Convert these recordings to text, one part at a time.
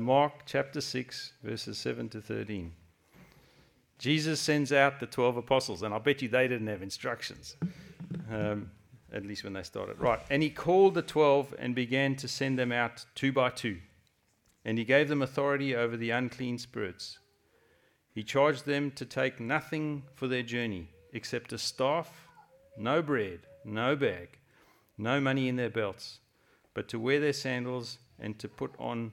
Mark chapter 6, verses 7 to 13. Jesus sends out the 12 apostles, and I bet you they didn't have instructions, um, at least when they started. Right. And he called the 12 and began to send them out two by two. And he gave them authority over the unclean spirits. He charged them to take nothing for their journey except a staff, no bread, no bag, no money in their belts, but to wear their sandals and to put on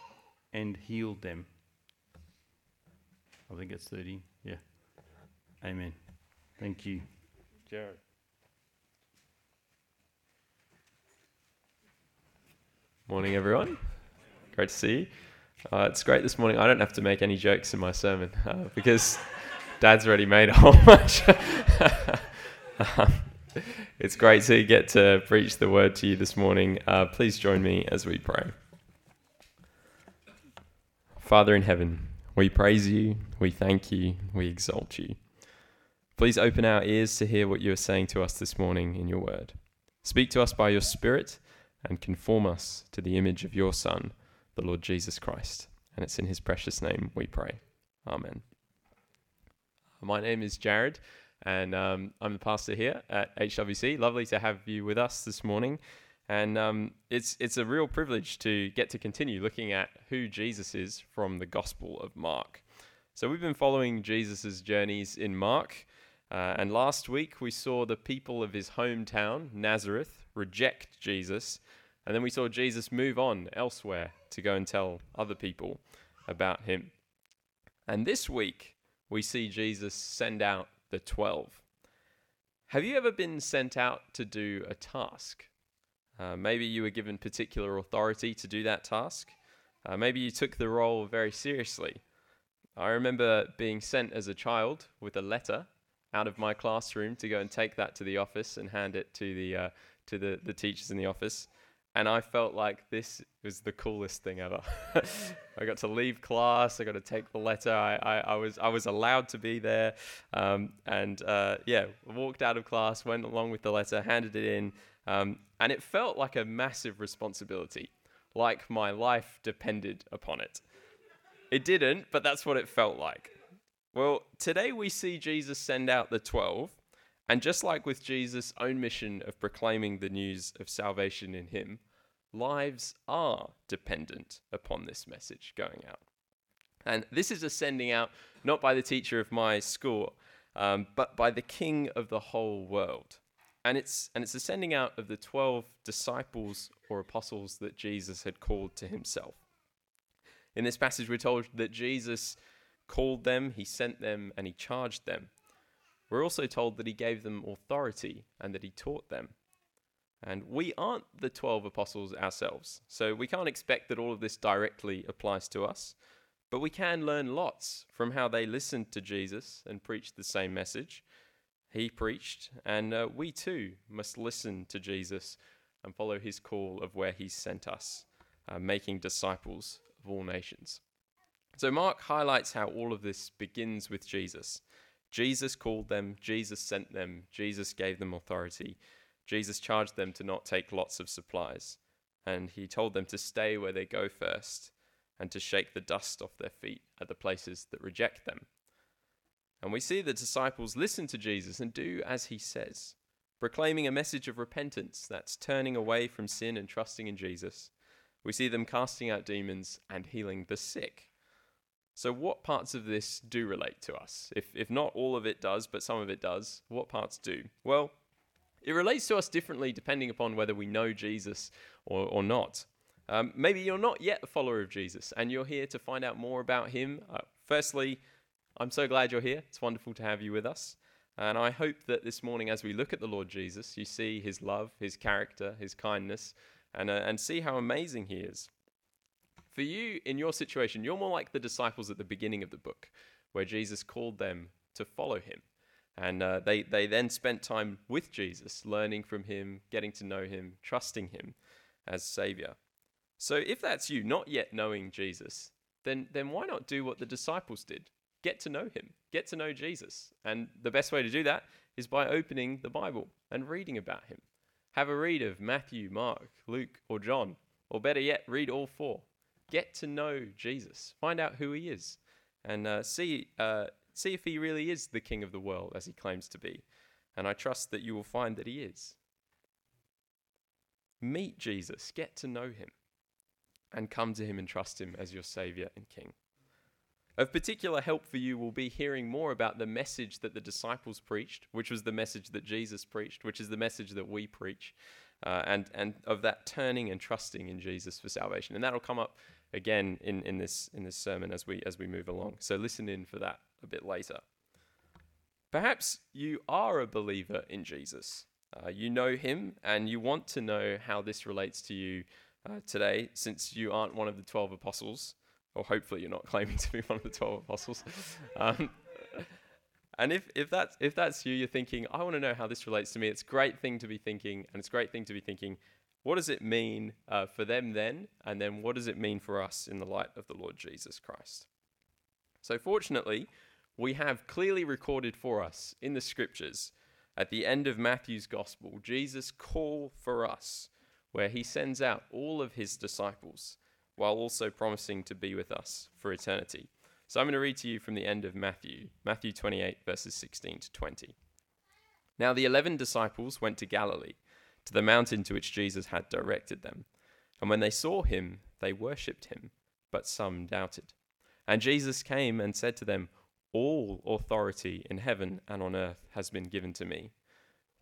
and healed them. I think it's 30. Yeah. Amen. Thank you. Jared. Morning, everyone. Great to see you. Uh, it's great this morning. I don't have to make any jokes in my sermon uh, because Dad's already made a whole bunch. um, it's great to get to preach the word to you this morning. Uh, please join me as we pray. Father in heaven, we praise you, we thank you, we exalt you. Please open our ears to hear what you are saying to us this morning in your word. Speak to us by your Spirit and conform us to the image of your Son, the Lord Jesus Christ. And it's in his precious name we pray. Amen. My name is Jared, and um, I'm the pastor here at HWC. Lovely to have you with us this morning. And um, it's, it's a real privilege to get to continue looking at who Jesus is from the Gospel of Mark. So we've been following Jesus' journeys in Mark. Uh, and last week we saw the people of his hometown, Nazareth, reject Jesus. And then we saw Jesus move on elsewhere to go and tell other people about him. And this week we see Jesus send out the 12. Have you ever been sent out to do a task? Uh, maybe you were given particular authority to do that task. Uh, maybe you took the role very seriously. I remember being sent as a child with a letter out of my classroom to go and take that to the office and hand it to the uh, to the, the teachers in the office. And I felt like this was the coolest thing ever. I got to leave class. I got to take the letter. I, I, I was I was allowed to be there, um, and uh, yeah, walked out of class, went along with the letter, handed it in, um, and it felt like a massive responsibility, like my life depended upon it. It didn't, but that's what it felt like. Well, today we see Jesus send out the 12, and just like with Jesus' own mission of proclaiming the news of salvation in Him, lives are dependent upon this message going out. And this is a sending out not by the teacher of my school, um, but by the King of the whole world. And it's, and it's a sending out of the 12 disciples or apostles that Jesus had called to himself. In this passage, we're told that Jesus called them, he sent them, and he charged them. We're also told that he gave them authority and that he taught them. And we aren't the 12 apostles ourselves, so we can't expect that all of this directly applies to us. But we can learn lots from how they listened to Jesus and preached the same message he preached, and uh, we too must listen to Jesus and follow his call of where he sent us, uh, making disciples of all nations. So, Mark highlights how all of this begins with Jesus. Jesus called them, Jesus sent them, Jesus gave them authority, Jesus charged them to not take lots of supplies, and he told them to stay where they go first and to shake the dust off their feet at the places that reject them. And we see the disciples listen to Jesus and do as he says, proclaiming a message of repentance that's turning away from sin and trusting in Jesus. We see them casting out demons and healing the sick. So, what parts of this do relate to us? If, if not all of it does, but some of it does, what parts do? Well, it relates to us differently depending upon whether we know Jesus or, or not. Um, maybe you're not yet a follower of Jesus and you're here to find out more about him. Uh, firstly, I'm so glad you're here. It's wonderful to have you with us. And I hope that this morning, as we look at the Lord Jesus, you see his love, his character, his kindness, and, uh, and see how amazing he is. For you, in your situation, you're more like the disciples at the beginning of the book, where Jesus called them to follow him. And uh, they, they then spent time with Jesus, learning from him, getting to know him, trusting him as Savior. So if that's you, not yet knowing Jesus, then, then why not do what the disciples did? Get to know him, get to know Jesus. And the best way to do that is by opening the Bible and reading about him. Have a read of Matthew, Mark, Luke, or John, or better yet, read all four. Get to know Jesus, find out who he is, and uh, see, uh, see if he really is the king of the world as he claims to be. And I trust that you will find that he is. Meet Jesus, get to know him, and come to him and trust him as your Savior and King. Of particular help for you will be hearing more about the message that the disciples preached, which was the message that Jesus preached, which is the message that we preach, uh, and, and of that turning and trusting in Jesus for salvation. And that'll come up again in, in, this, in this sermon as we, as we move along. So listen in for that a bit later. Perhaps you are a believer in Jesus. Uh, you know him and you want to know how this relates to you uh, today, since you aren't one of the 12 apostles or hopefully you're not claiming to be one of the 12 apostles. Um, and if, if, that's, if that's you, you're thinking, I want to know how this relates to me, it's a great thing to be thinking, and it's a great thing to be thinking, what does it mean uh, for them then? And then what does it mean for us in the light of the Lord Jesus Christ? So, fortunately, we have clearly recorded for us in the scriptures at the end of Matthew's gospel Jesus' call for us, where he sends out all of his disciples while also promising to be with us for eternity. So I'm going to read to you from the end of Matthew, Matthew 28, verses 16 to 20. Now the eleven disciples went to Galilee, to the mountain to which Jesus had directed them. And when they saw him, they worshipped him, but some doubted. And Jesus came and said to them, All authority in heaven and on earth has been given to me.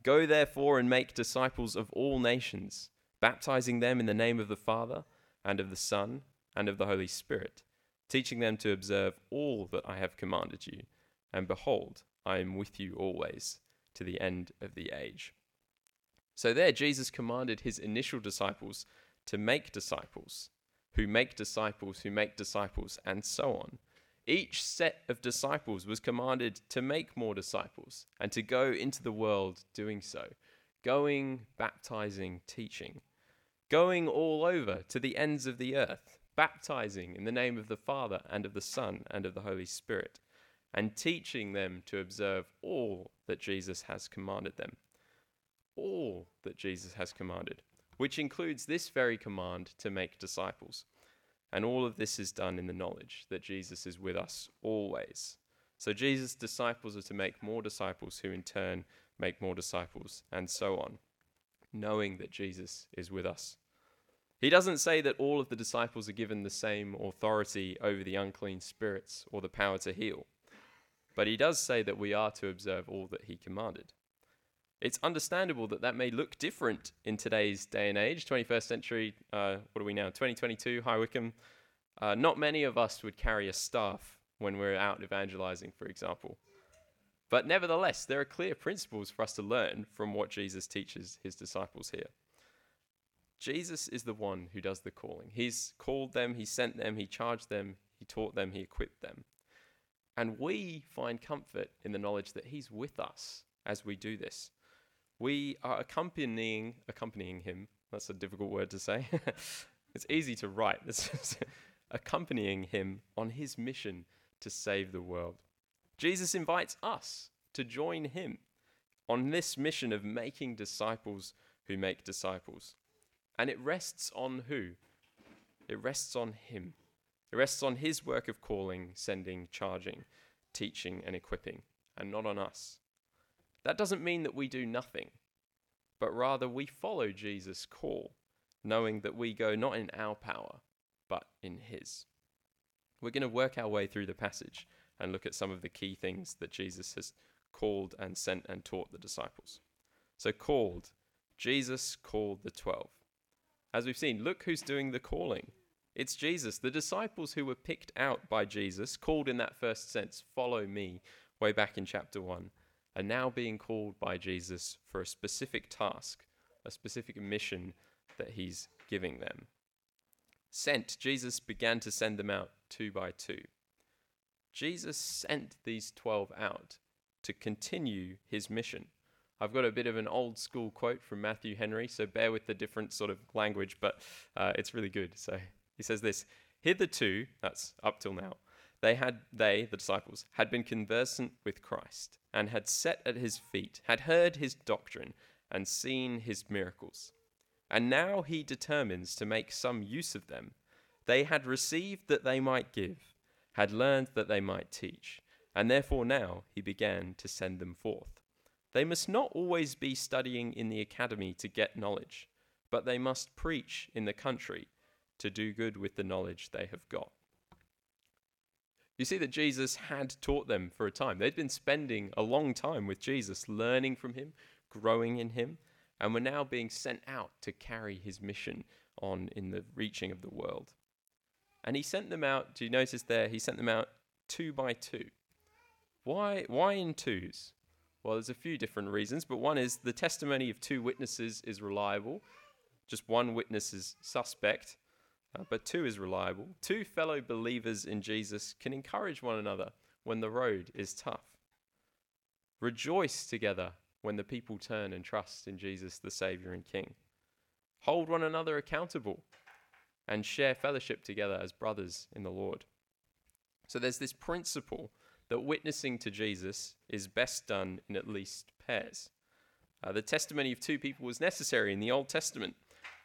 Go therefore and make disciples of all nations, baptizing them in the name of the Father and of the Son, and of the Holy Spirit, teaching them to observe all that I have commanded you. And behold, I am with you always to the end of the age. So there, Jesus commanded his initial disciples to make disciples, who make disciples, who make disciples, and so on. Each set of disciples was commanded to make more disciples and to go into the world doing so, going, baptizing, teaching going all over to the ends of the earth, baptizing in the name of the Father and of the Son and of the Holy Spirit, and teaching them to observe all that Jesus has commanded them. All that Jesus has commanded, which includes this very command to make disciples. And all of this is done in the knowledge that Jesus is with us always. So Jesus' disciples are to make more disciples, who in turn make more disciples, and so on knowing that Jesus is with us. He doesn't say that all of the disciples are given the same authority over the unclean spirits or the power to heal, but he does say that we are to observe all that he commanded. It's understandable that that may look different in today's day and age, 21st century, uh, what are we now, 2022, High Wycombe. Uh, not many of us would carry a staff when we're out evangelizing, for example. But nevertheless, there are clear principles for us to learn from what Jesus teaches his disciples here. Jesus is the one who does the calling. He's called them, he sent them, he charged them, he taught them, he equipped them. And we find comfort in the knowledge that he's with us as we do this. We are accompanying accompanying him. That's a difficult word to say. it's easy to write. accompanying him on his mission to save the world. Jesus invites us to join him on this mission of making disciples who make disciples. And it rests on who? It rests on him. It rests on his work of calling, sending, charging, teaching, and equipping, and not on us. That doesn't mean that we do nothing, but rather we follow Jesus' call, knowing that we go not in our power, but in his. We're going to work our way through the passage and look at some of the key things that Jesus has called and sent and taught the disciples. So, called, Jesus called the 12. As we've seen, look who's doing the calling. It's Jesus. The disciples who were picked out by Jesus, called in that first sense, follow me, way back in chapter 1, are now being called by Jesus for a specific task, a specific mission that he's giving them. sent, Jesus began to send them out two by two. Jesus sent these 12 out to continue his mission. I've got a bit of an old school quote from Matthew Henry, so bear with the different sort of language, but uh, it's really good. So he says this Hitherto, that's up till now, they had they, the disciples, had been conversant with Christ, and had sat at his feet, had heard his doctrine, and seen his miracles. And now he determines to make some use of them. They had received that they might give, had learned that they might teach, and therefore now he began to send them forth. They must not always be studying in the academy to get knowledge, but they must preach in the country to do good with the knowledge they have got. You see that Jesus had taught them for a time. They'd been spending a long time with Jesus, learning from him, growing in him, and were now being sent out to carry his mission on in the reaching of the world. And he sent them out, do you notice there? He sent them out two by two. Why, why in twos? Well, there's a few different reasons, but one is the testimony of two witnesses is reliable. Just one witness is suspect, uh, but two is reliable. Two fellow believers in Jesus can encourage one another when the road is tough. Rejoice together when the people turn and trust in Jesus, the Savior and King. Hold one another accountable and share fellowship together as brothers in the Lord. So there's this principle that witnessing to Jesus is best done in at least pairs. Uh, the testimony of two people was necessary in the Old Testament,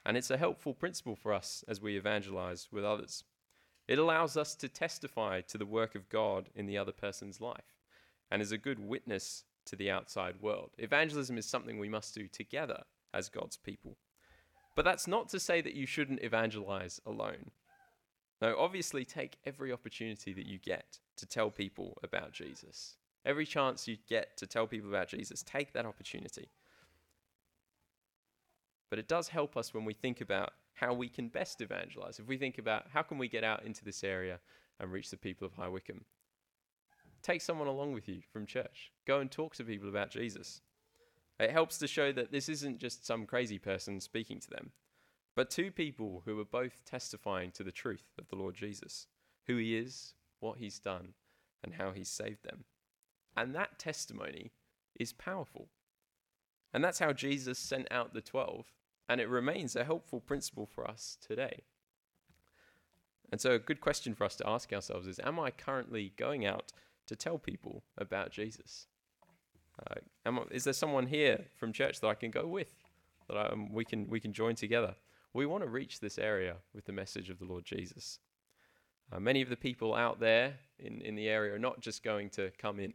and it's a helpful principle for us as we evangelize with others. It allows us to testify to the work of God in the other person's life and is a good witness to the outside world. Evangelism is something we must do together as God's people. But that's not to say that you shouldn't evangelize alone. No, obviously, take every opportunity that you get to tell people about Jesus. Every chance you get to tell people about Jesus, take that opportunity. But it does help us when we think about how we can best evangelize. If we think about how can we get out into this area and reach the people of High Wycombe, take someone along with you from church. Go and talk to people about Jesus. It helps to show that this isn't just some crazy person speaking to them, but two people who were both testifying to the truth of the Lord Jesus, who he is, what he's done, and how he's saved them. And that testimony is powerful. And that's how Jesus sent out the 12, and it remains a helpful principle for us today. And so, a good question for us to ask ourselves is Am I currently going out to tell people about Jesus? Uh, am, is there someone here from church that I can go with, that I, um, we can we can join together? We want to reach this area with the message of the Lord Jesus. Uh, many of the people out there in, in the area are not just going to come in.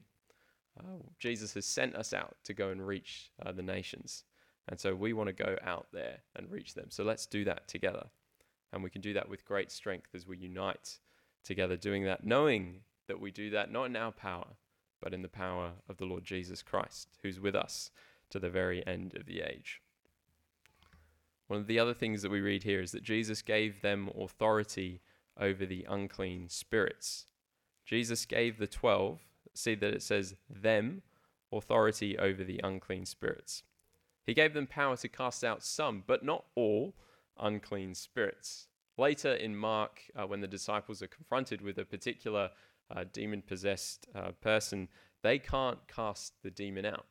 Uh, Jesus has sent us out to go and reach uh, the nations. And so we want to go out there and reach them. So let's do that together. And we can do that with great strength as we unite together, doing that, knowing that we do that not in our power, but in the power of the Lord Jesus Christ, who's with us to the very end of the age. One of the other things that we read here is that Jesus gave them authority over the unclean spirits. Jesus gave the 12, see that it says them, authority over the unclean spirits. He gave them power to cast out some, but not all, unclean spirits. Later in Mark, uh, when the disciples are confronted with a particular uh, demon possessed uh, person, they can't cast the demon out.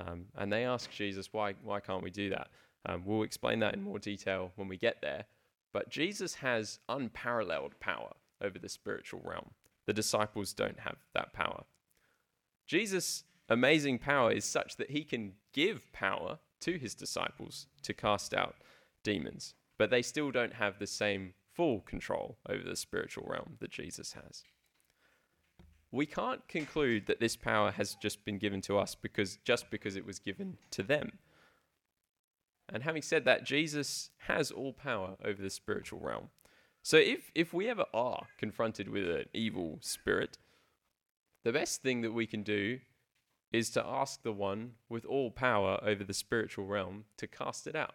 Um, and they ask Jesus, why, why can't we do that? Um, we'll explain that in more detail when we get there. But Jesus has unparalleled power over the spiritual realm. The disciples don't have that power. Jesus' amazing power is such that he can give power to his disciples to cast out demons, but they still don't have the same full control over the spiritual realm that Jesus has we can't conclude that this power has just been given to us because just because it was given to them. And having said that, Jesus has all power over the spiritual realm. So if if we ever are confronted with an evil spirit, the best thing that we can do is to ask the one with all power over the spiritual realm to cast it out.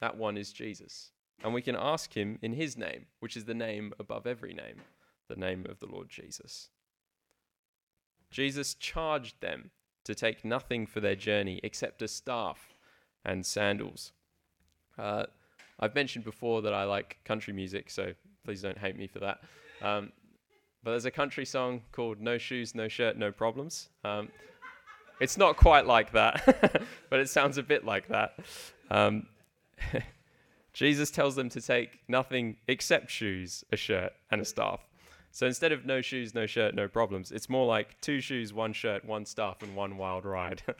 That one is Jesus. And we can ask him in his name, which is the name above every name, the name of the Lord Jesus. Jesus charged them to take nothing for their journey except a staff and sandals. Uh, I've mentioned before that I like country music, so please don't hate me for that. Um, but there's a country song called No Shoes, No Shirt, No Problems. Um, it's not quite like that, but it sounds a bit like that. Um, Jesus tells them to take nothing except shoes, a shirt, and a staff. So instead of no shoes, no shirt, no problems, it's more like two shoes, one shirt, one staff, and one wild ride.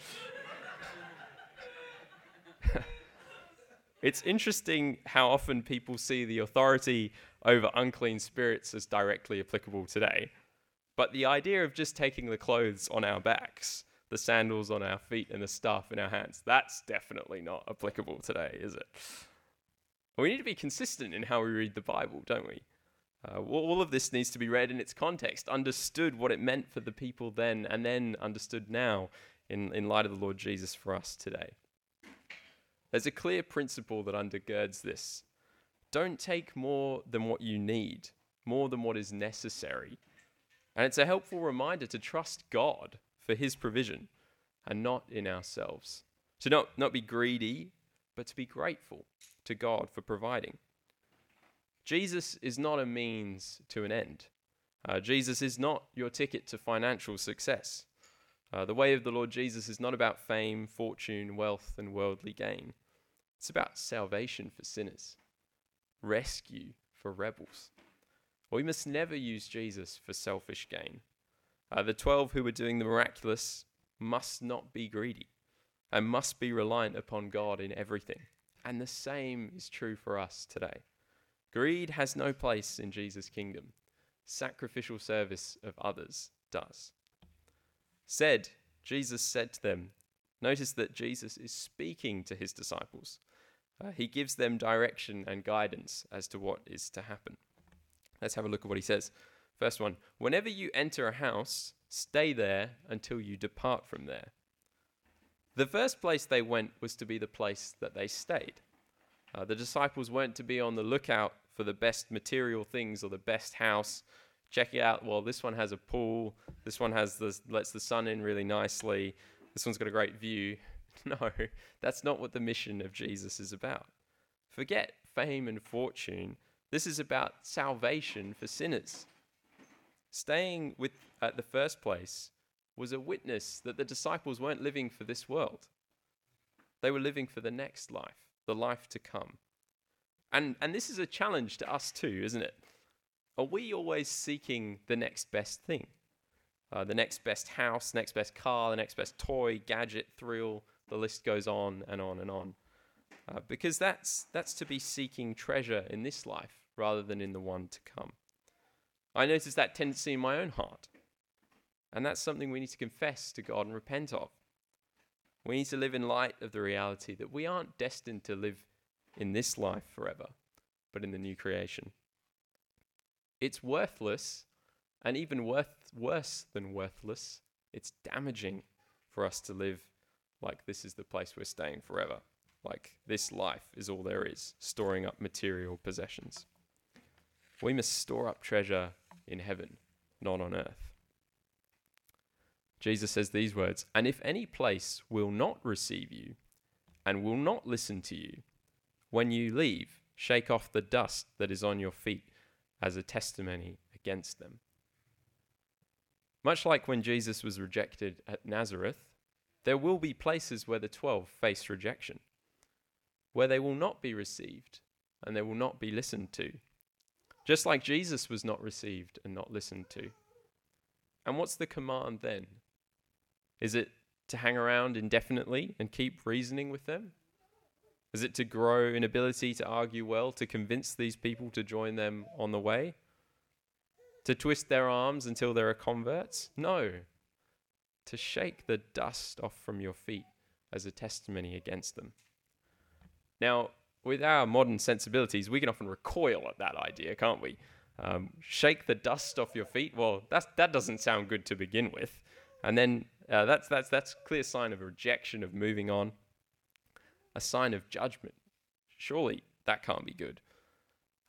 it's interesting how often people see the authority over unclean spirits as directly applicable today. But the idea of just taking the clothes on our backs, the sandals on our feet, and the staff in our hands, that's definitely not applicable today, is it? We need to be consistent in how we read the Bible, don't we? Uh, all of this needs to be read in its context, understood what it meant for the people then, and then understood now in, in light of the Lord Jesus for us today. There's a clear principle that undergirds this. Don't take more than what you need, more than what is necessary. And it's a helpful reminder to trust God for his provision and not in ourselves. To not, not be greedy, but to be grateful to God for providing. Jesus is not a means to an end. Uh, Jesus is not your ticket to financial success. Uh, the way of the Lord Jesus is not about fame, fortune, wealth, and worldly gain. It's about salvation for sinners, rescue for rebels. We must never use Jesus for selfish gain. Uh, the 12 who were doing the miraculous must not be greedy and must be reliant upon God in everything. And the same is true for us today. Greed has no place in Jesus' kingdom. Sacrificial service of others does. Said, Jesus said to them, notice that Jesus is speaking to his disciples. Uh, he gives them direction and guidance as to what is to happen. Let's have a look at what he says. First one Whenever you enter a house, stay there until you depart from there. The first place they went was to be the place that they stayed. Uh, the disciples weren't to be on the lookout for the best material things or the best house. Check it out. Well, this one has a pool. This one has the lets the sun in really nicely. This one's got a great view. No, that's not what the mission of Jesus is about. Forget fame and fortune. This is about salvation for sinners. Staying with at the first place was a witness that the disciples weren't living for this world. They were living for the next life, the life to come. And, and this is a challenge to us too, isn't it? Are we always seeking the next best thing? Uh, the next best house, next best car, the next best toy, gadget, thrill, the list goes on and on and on. Uh, because that's, that's to be seeking treasure in this life rather than in the one to come. I notice that tendency in my own heart. And that's something we need to confess to God and repent of. We need to live in light of the reality that we aren't destined to live in this life forever, but in the new creation. It's worthless, and even worth, worse than worthless, it's damaging for us to live like this is the place we're staying forever. Like this life is all there is, storing up material possessions. We must store up treasure in heaven, not on earth. Jesus says these words And if any place will not receive you and will not listen to you, when you leave, shake off the dust that is on your feet as a testimony against them. Much like when Jesus was rejected at Nazareth, there will be places where the twelve face rejection, where they will not be received and they will not be listened to, just like Jesus was not received and not listened to. And what's the command then? Is it to hang around indefinitely and keep reasoning with them? Is it to grow in ability to argue well, to convince these people to join them on the way? To twist their arms until there are converts? No. To shake the dust off from your feet as a testimony against them. Now, with our modern sensibilities, we can often recoil at that idea, can't we? Um, shake the dust off your feet. Well, that's, that doesn't sound good to begin with. And then uh, that's that's that's clear sign of rejection of moving on, a sign of judgment. Surely that can't be good.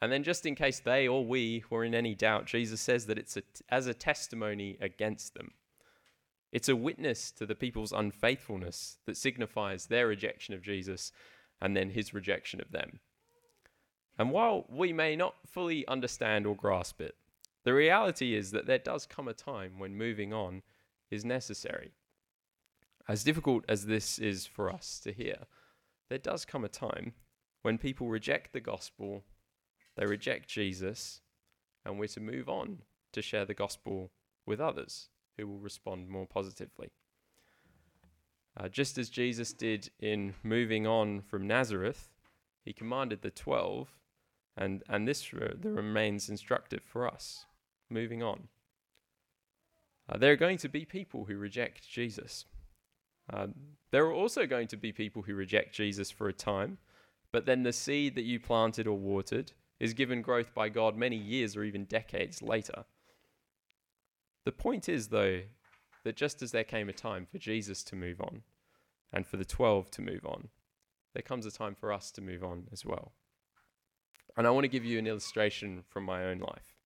And then, just in case they or we were in any doubt, Jesus says that it's a t- as a testimony against them. It's a witness to the people's unfaithfulness that signifies their rejection of Jesus and then his rejection of them. And while we may not fully understand or grasp it, the reality is that there does come a time when moving on is necessary. As difficult as this is for us to hear, there does come a time when people reject the gospel, they reject Jesus, and we're to move on to share the gospel with others who will respond more positively. Uh, just as Jesus did in moving on from Nazareth, he commanded the twelve, and, and this re- remains instructive for us. Moving on. Uh, there are going to be people who reject Jesus. Uh, there are also going to be people who reject Jesus for a time, but then the seed that you planted or watered is given growth by God many years or even decades later. The point is, though, that just as there came a time for Jesus to move on and for the 12 to move on, there comes a time for us to move on as well. And I want to give you an illustration from my own life.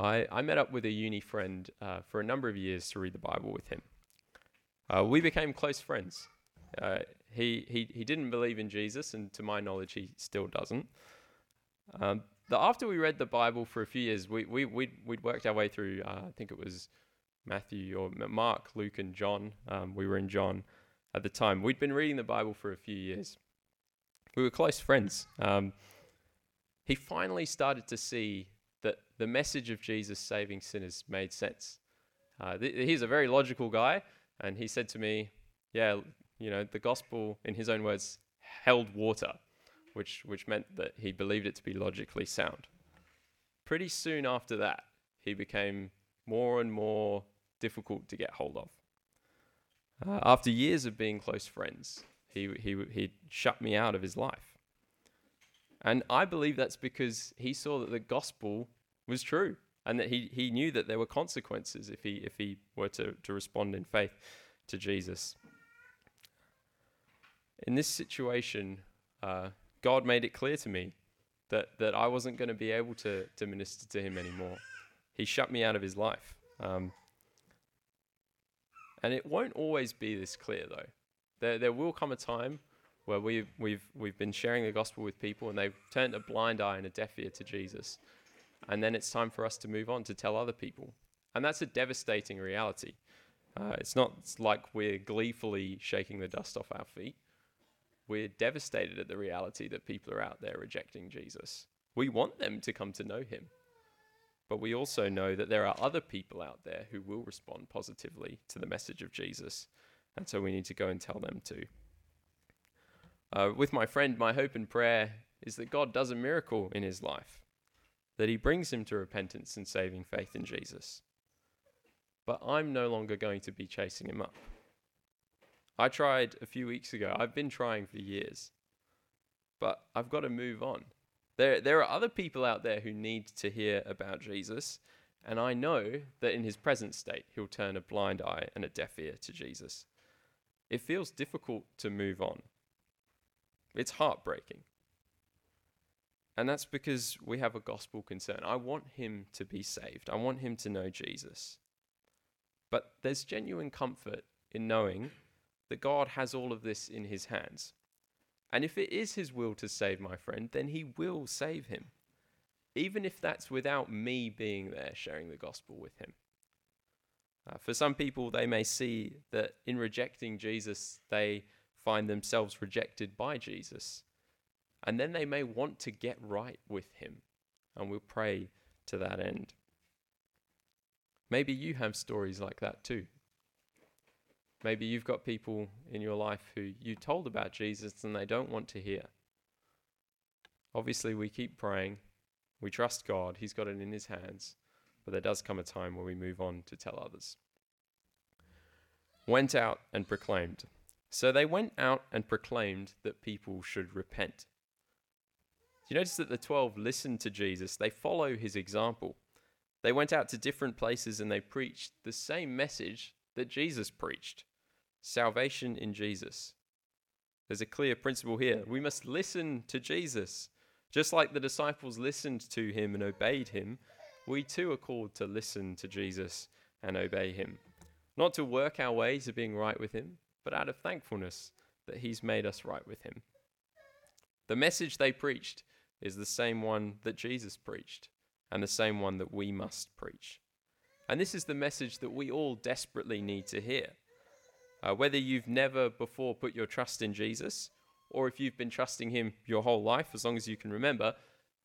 I, I met up with a uni friend uh, for a number of years to read the Bible with him. Uh, we became close friends. Uh, he, he, he didn't believe in Jesus, and to my knowledge, he still doesn't. Um, the, after we read the Bible for a few years, we, we, we'd, we'd worked our way through, uh, I think it was Matthew or Mark, Luke, and John. Um, we were in John at the time. We'd been reading the Bible for a few years. We were close friends. Um, he finally started to see that the message of Jesus saving sinners made sense. Uh, th- he's a very logical guy, and he said to me, Yeah, you know, the gospel, in his own words, held water, which, which meant that he believed it to be logically sound. Pretty soon after that, he became more and more difficult to get hold of. Uh, after years of being close friends, he, he, he shut me out of his life. And I believe that's because he saw that the gospel was true and that he, he knew that there were consequences if he, if he were to, to respond in faith to Jesus. In this situation, uh, God made it clear to me that, that I wasn't going to be able to, to minister to him anymore. He shut me out of his life. Um, and it won't always be this clear, though. There, there will come a time where we've, we've, we've been sharing the gospel with people and they've turned a blind eye and a deaf ear to Jesus. And then it's time for us to move on to tell other people. And that's a devastating reality. Uh, it's not like we're gleefully shaking the dust off our feet. We're devastated at the reality that people are out there rejecting Jesus. We want them to come to know him. But we also know that there are other people out there who will respond positively to the message of Jesus. And so we need to go and tell them too. Uh, with my friend, my hope and prayer is that God does a miracle in his life, that he brings him to repentance and saving faith in Jesus. But I'm no longer going to be chasing him up. I tried a few weeks ago. I've been trying for years. But I've got to move on. There, there are other people out there who need to hear about Jesus, and I know that in his present state, he'll turn a blind eye and a deaf ear to Jesus. It feels difficult to move on. It's heartbreaking. And that's because we have a gospel concern. I want him to be saved, I want him to know Jesus. But there's genuine comfort in knowing that God has all of this in his hands. And if it is his will to save my friend, then he will save him, even if that's without me being there sharing the gospel with him. Uh, for some people, they may see that in rejecting Jesus, they find themselves rejected by Jesus. And then they may want to get right with him. And we'll pray to that end. Maybe you have stories like that too. Maybe you've got people in your life who you told about Jesus and they don't want to hear. Obviously, we keep praying. We trust God. He's got it in His hands. But there does come a time where we move on to tell others. Went out and proclaimed. So they went out and proclaimed that people should repent. You notice that the 12 listened to Jesus? They follow his example. They went out to different places and they preached the same message that Jesus preached salvation in Jesus. There's a clear principle here. We must listen to Jesus. Just like the disciples listened to him and obeyed him, we too are called to listen to Jesus and obey him. Not to work our way to being right with him, but out of thankfulness that he's made us right with him. The message they preached is the same one that Jesus preached and the same one that we must preach. And this is the message that we all desperately need to hear. Uh, whether you've never before put your trust in Jesus, or if you've been trusting Him your whole life, as long as you can remember,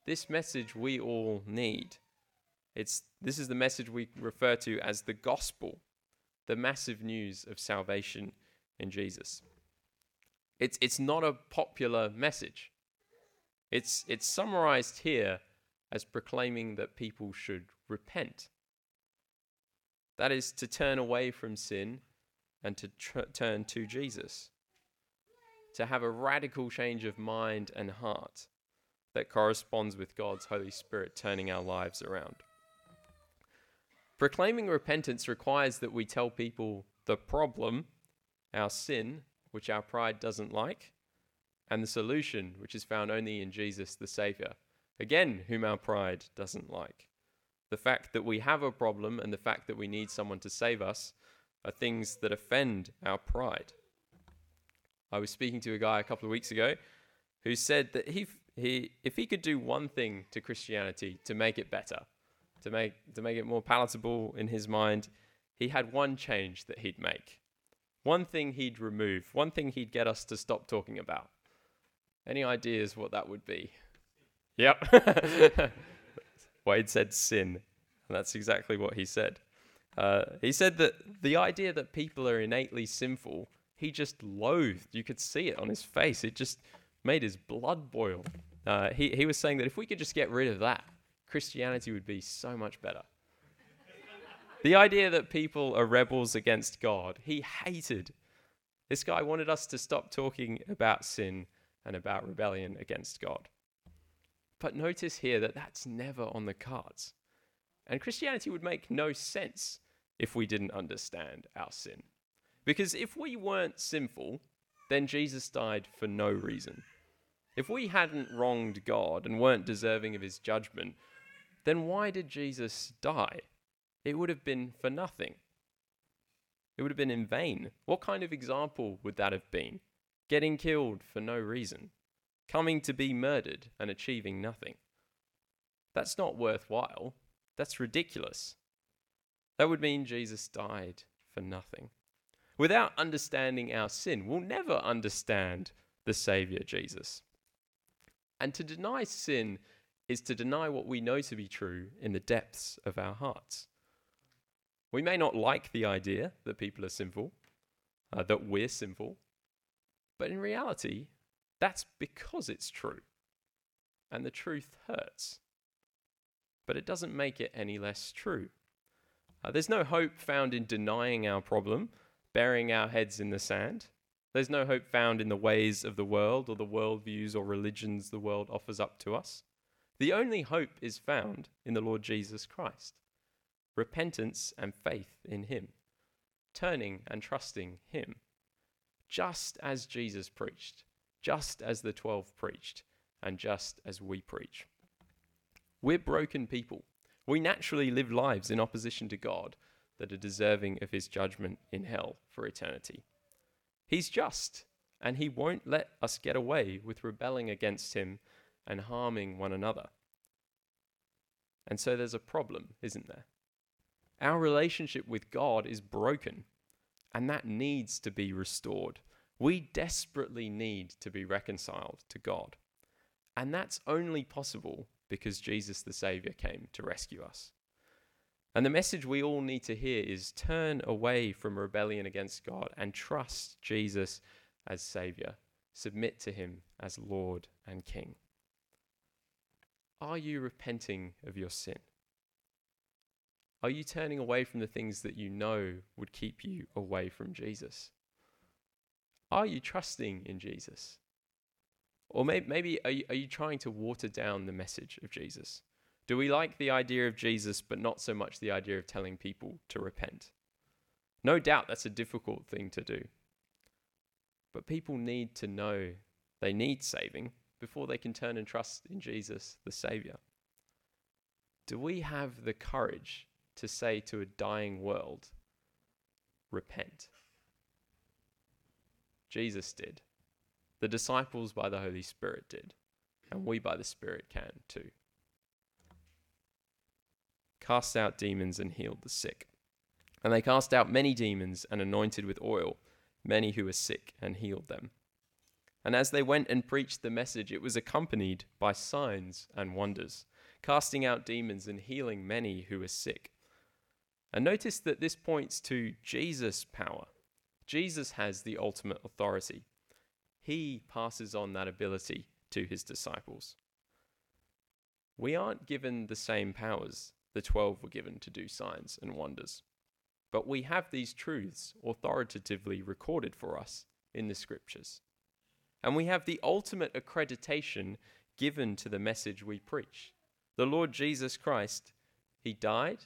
this message we all need. It's, this is the message we refer to as the gospel, the massive news of salvation in Jesus. It's, it's not a popular message. It's, it's summarized here as proclaiming that people should repent. That is to turn away from sin and to tr- turn to Jesus. To have a radical change of mind and heart that corresponds with God's Holy Spirit turning our lives around. Proclaiming repentance requires that we tell people the problem, our sin, which our pride doesn't like, and the solution, which is found only in Jesus the Saviour, again, whom our pride doesn't like. The fact that we have a problem and the fact that we need someone to save us are things that offend our pride. I was speaking to a guy a couple of weeks ago who said that he, he, if he could do one thing to Christianity to make it better, to make, to make it more palatable in his mind, he had one change that he'd make. One thing he'd remove, one thing he'd get us to stop talking about. Any ideas what that would be? Yep. Wade said sin, and that's exactly what he said. Uh, he said that the idea that people are innately sinful, he just loathed. You could see it on his face. It just made his blood boil. Uh, he, he was saying that if we could just get rid of that, Christianity would be so much better. the idea that people are rebels against God, he hated. This guy wanted us to stop talking about sin and about rebellion against God. But notice here that that's never on the cards. And Christianity would make no sense if we didn't understand our sin. Because if we weren't sinful, then Jesus died for no reason. If we hadn't wronged God and weren't deserving of his judgment, then why did Jesus die? It would have been for nothing. It would have been in vain. What kind of example would that have been? Getting killed for no reason coming to be murdered and achieving nothing. That's not worthwhile. That's ridiculous. That would mean Jesus died for nothing. Without understanding our sin, we'll never understand the Saviour Jesus. And to deny sin is to deny what we know to be true in the depths of our hearts. We may not like the idea that people are sinful, uh, that we're sinful, but in reality, that's because it's true. And the truth hurts. But it doesn't make it any less true. Uh, there's no hope found in denying our problem, burying our heads in the sand. There's no hope found in the ways of the world or the worldviews or religions the world offers up to us. The only hope is found in the Lord Jesus Christ repentance and faith in Him, turning and trusting Him, just as Jesus preached just as the 12 preached, and just as we preach. We're broken people. We naturally live lives in opposition to God that are deserving of his judgment in hell for eternity. He's just, and he won't let us get away with rebelling against him and harming one another. And so there's a problem, isn't there? Our relationship with God is broken, and that needs to be restored. We desperately need to be reconciled to God. And that's only possible because Jesus the Saviour came to rescue us. And the message we all need to hear is turn away from rebellion against God and trust Jesus as Saviour. Submit to Him as Lord and King. Are you repenting of your sin? Are you turning away from the things that you know would keep you away from Jesus? Are you trusting in Jesus? Or maybe, maybe are, you, are you trying to water down the message of Jesus? Do we like the idea of Jesus, but not so much the idea of telling people to repent? No doubt that's a difficult thing to do. But people need to know they need saving before they can turn and trust in Jesus, the Savior. Do we have the courage to say to a dying world, repent? Jesus did. The disciples by the Holy Spirit did. and we by the Spirit can too. Cast out demons and healed the sick. And they cast out many demons and anointed with oil many who were sick and healed them. And as they went and preached the message, it was accompanied by signs and wonders, casting out demons and healing many who were sick. And notice that this points to Jesus' power. Jesus has the ultimate authority. He passes on that ability to his disciples. We aren't given the same powers the 12 were given to do signs and wonders. But we have these truths authoritatively recorded for us in the scriptures. And we have the ultimate accreditation given to the message we preach. The Lord Jesus Christ, He died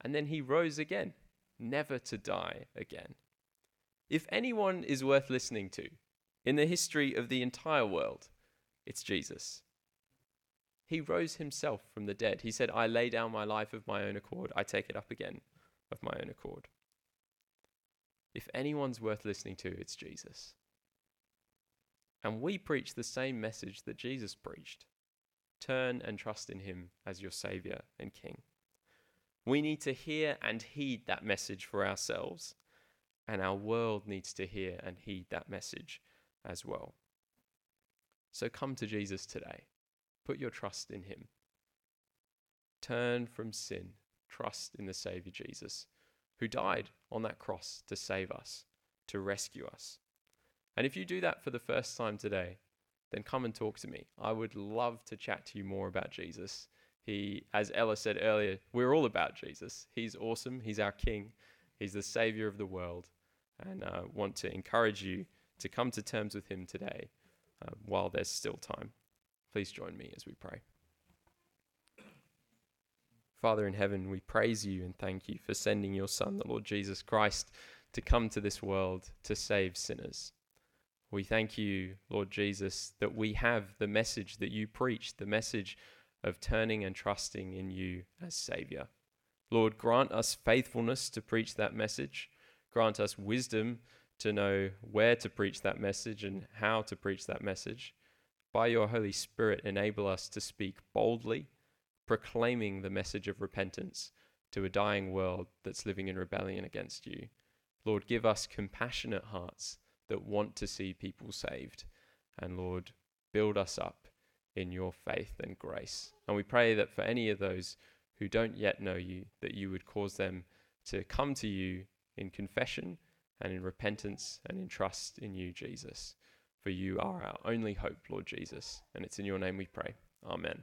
and then He rose again, never to die again. If anyone is worth listening to in the history of the entire world, it's Jesus. He rose himself from the dead. He said, I lay down my life of my own accord, I take it up again of my own accord. If anyone's worth listening to, it's Jesus. And we preach the same message that Jesus preached turn and trust in him as your Saviour and King. We need to hear and heed that message for ourselves, and our world needs to hear and heed that message as well. So come to Jesus today. Put your trust in him. Turn from sin trust in the Savior Jesus, who died on that cross to save us, to rescue us. And if you do that for the first time today, then come and talk to me. I would love to chat to you more about Jesus. He, as Ella said earlier, we're all about Jesus. He's awesome. He's our King. He's the Savior of the world. And I uh, want to encourage you to come to terms with Him today uh, while there's still time. Please join me as we pray. Father in heaven, we praise you and thank you for sending your Son, the Lord Jesus Christ, to come to this world to save sinners. We thank you, Lord Jesus, that we have the message that you preached, the message of turning and trusting in you as Saviour. Lord, grant us faithfulness to preach that message. Grant us wisdom to know where to preach that message and how to preach that message. By your Holy Spirit, enable us to speak boldly proclaiming the message of repentance to a dying world that's living in rebellion against you. Lord, give us compassionate hearts that want to see people saved. And Lord, build us up in your faith and grace. And we pray that for any of those who don't yet know you, that you would cause them to come to you in confession and in repentance and in trust in you, Jesus. For you are our only hope, Lord Jesus. And it's in your name we pray. Amen.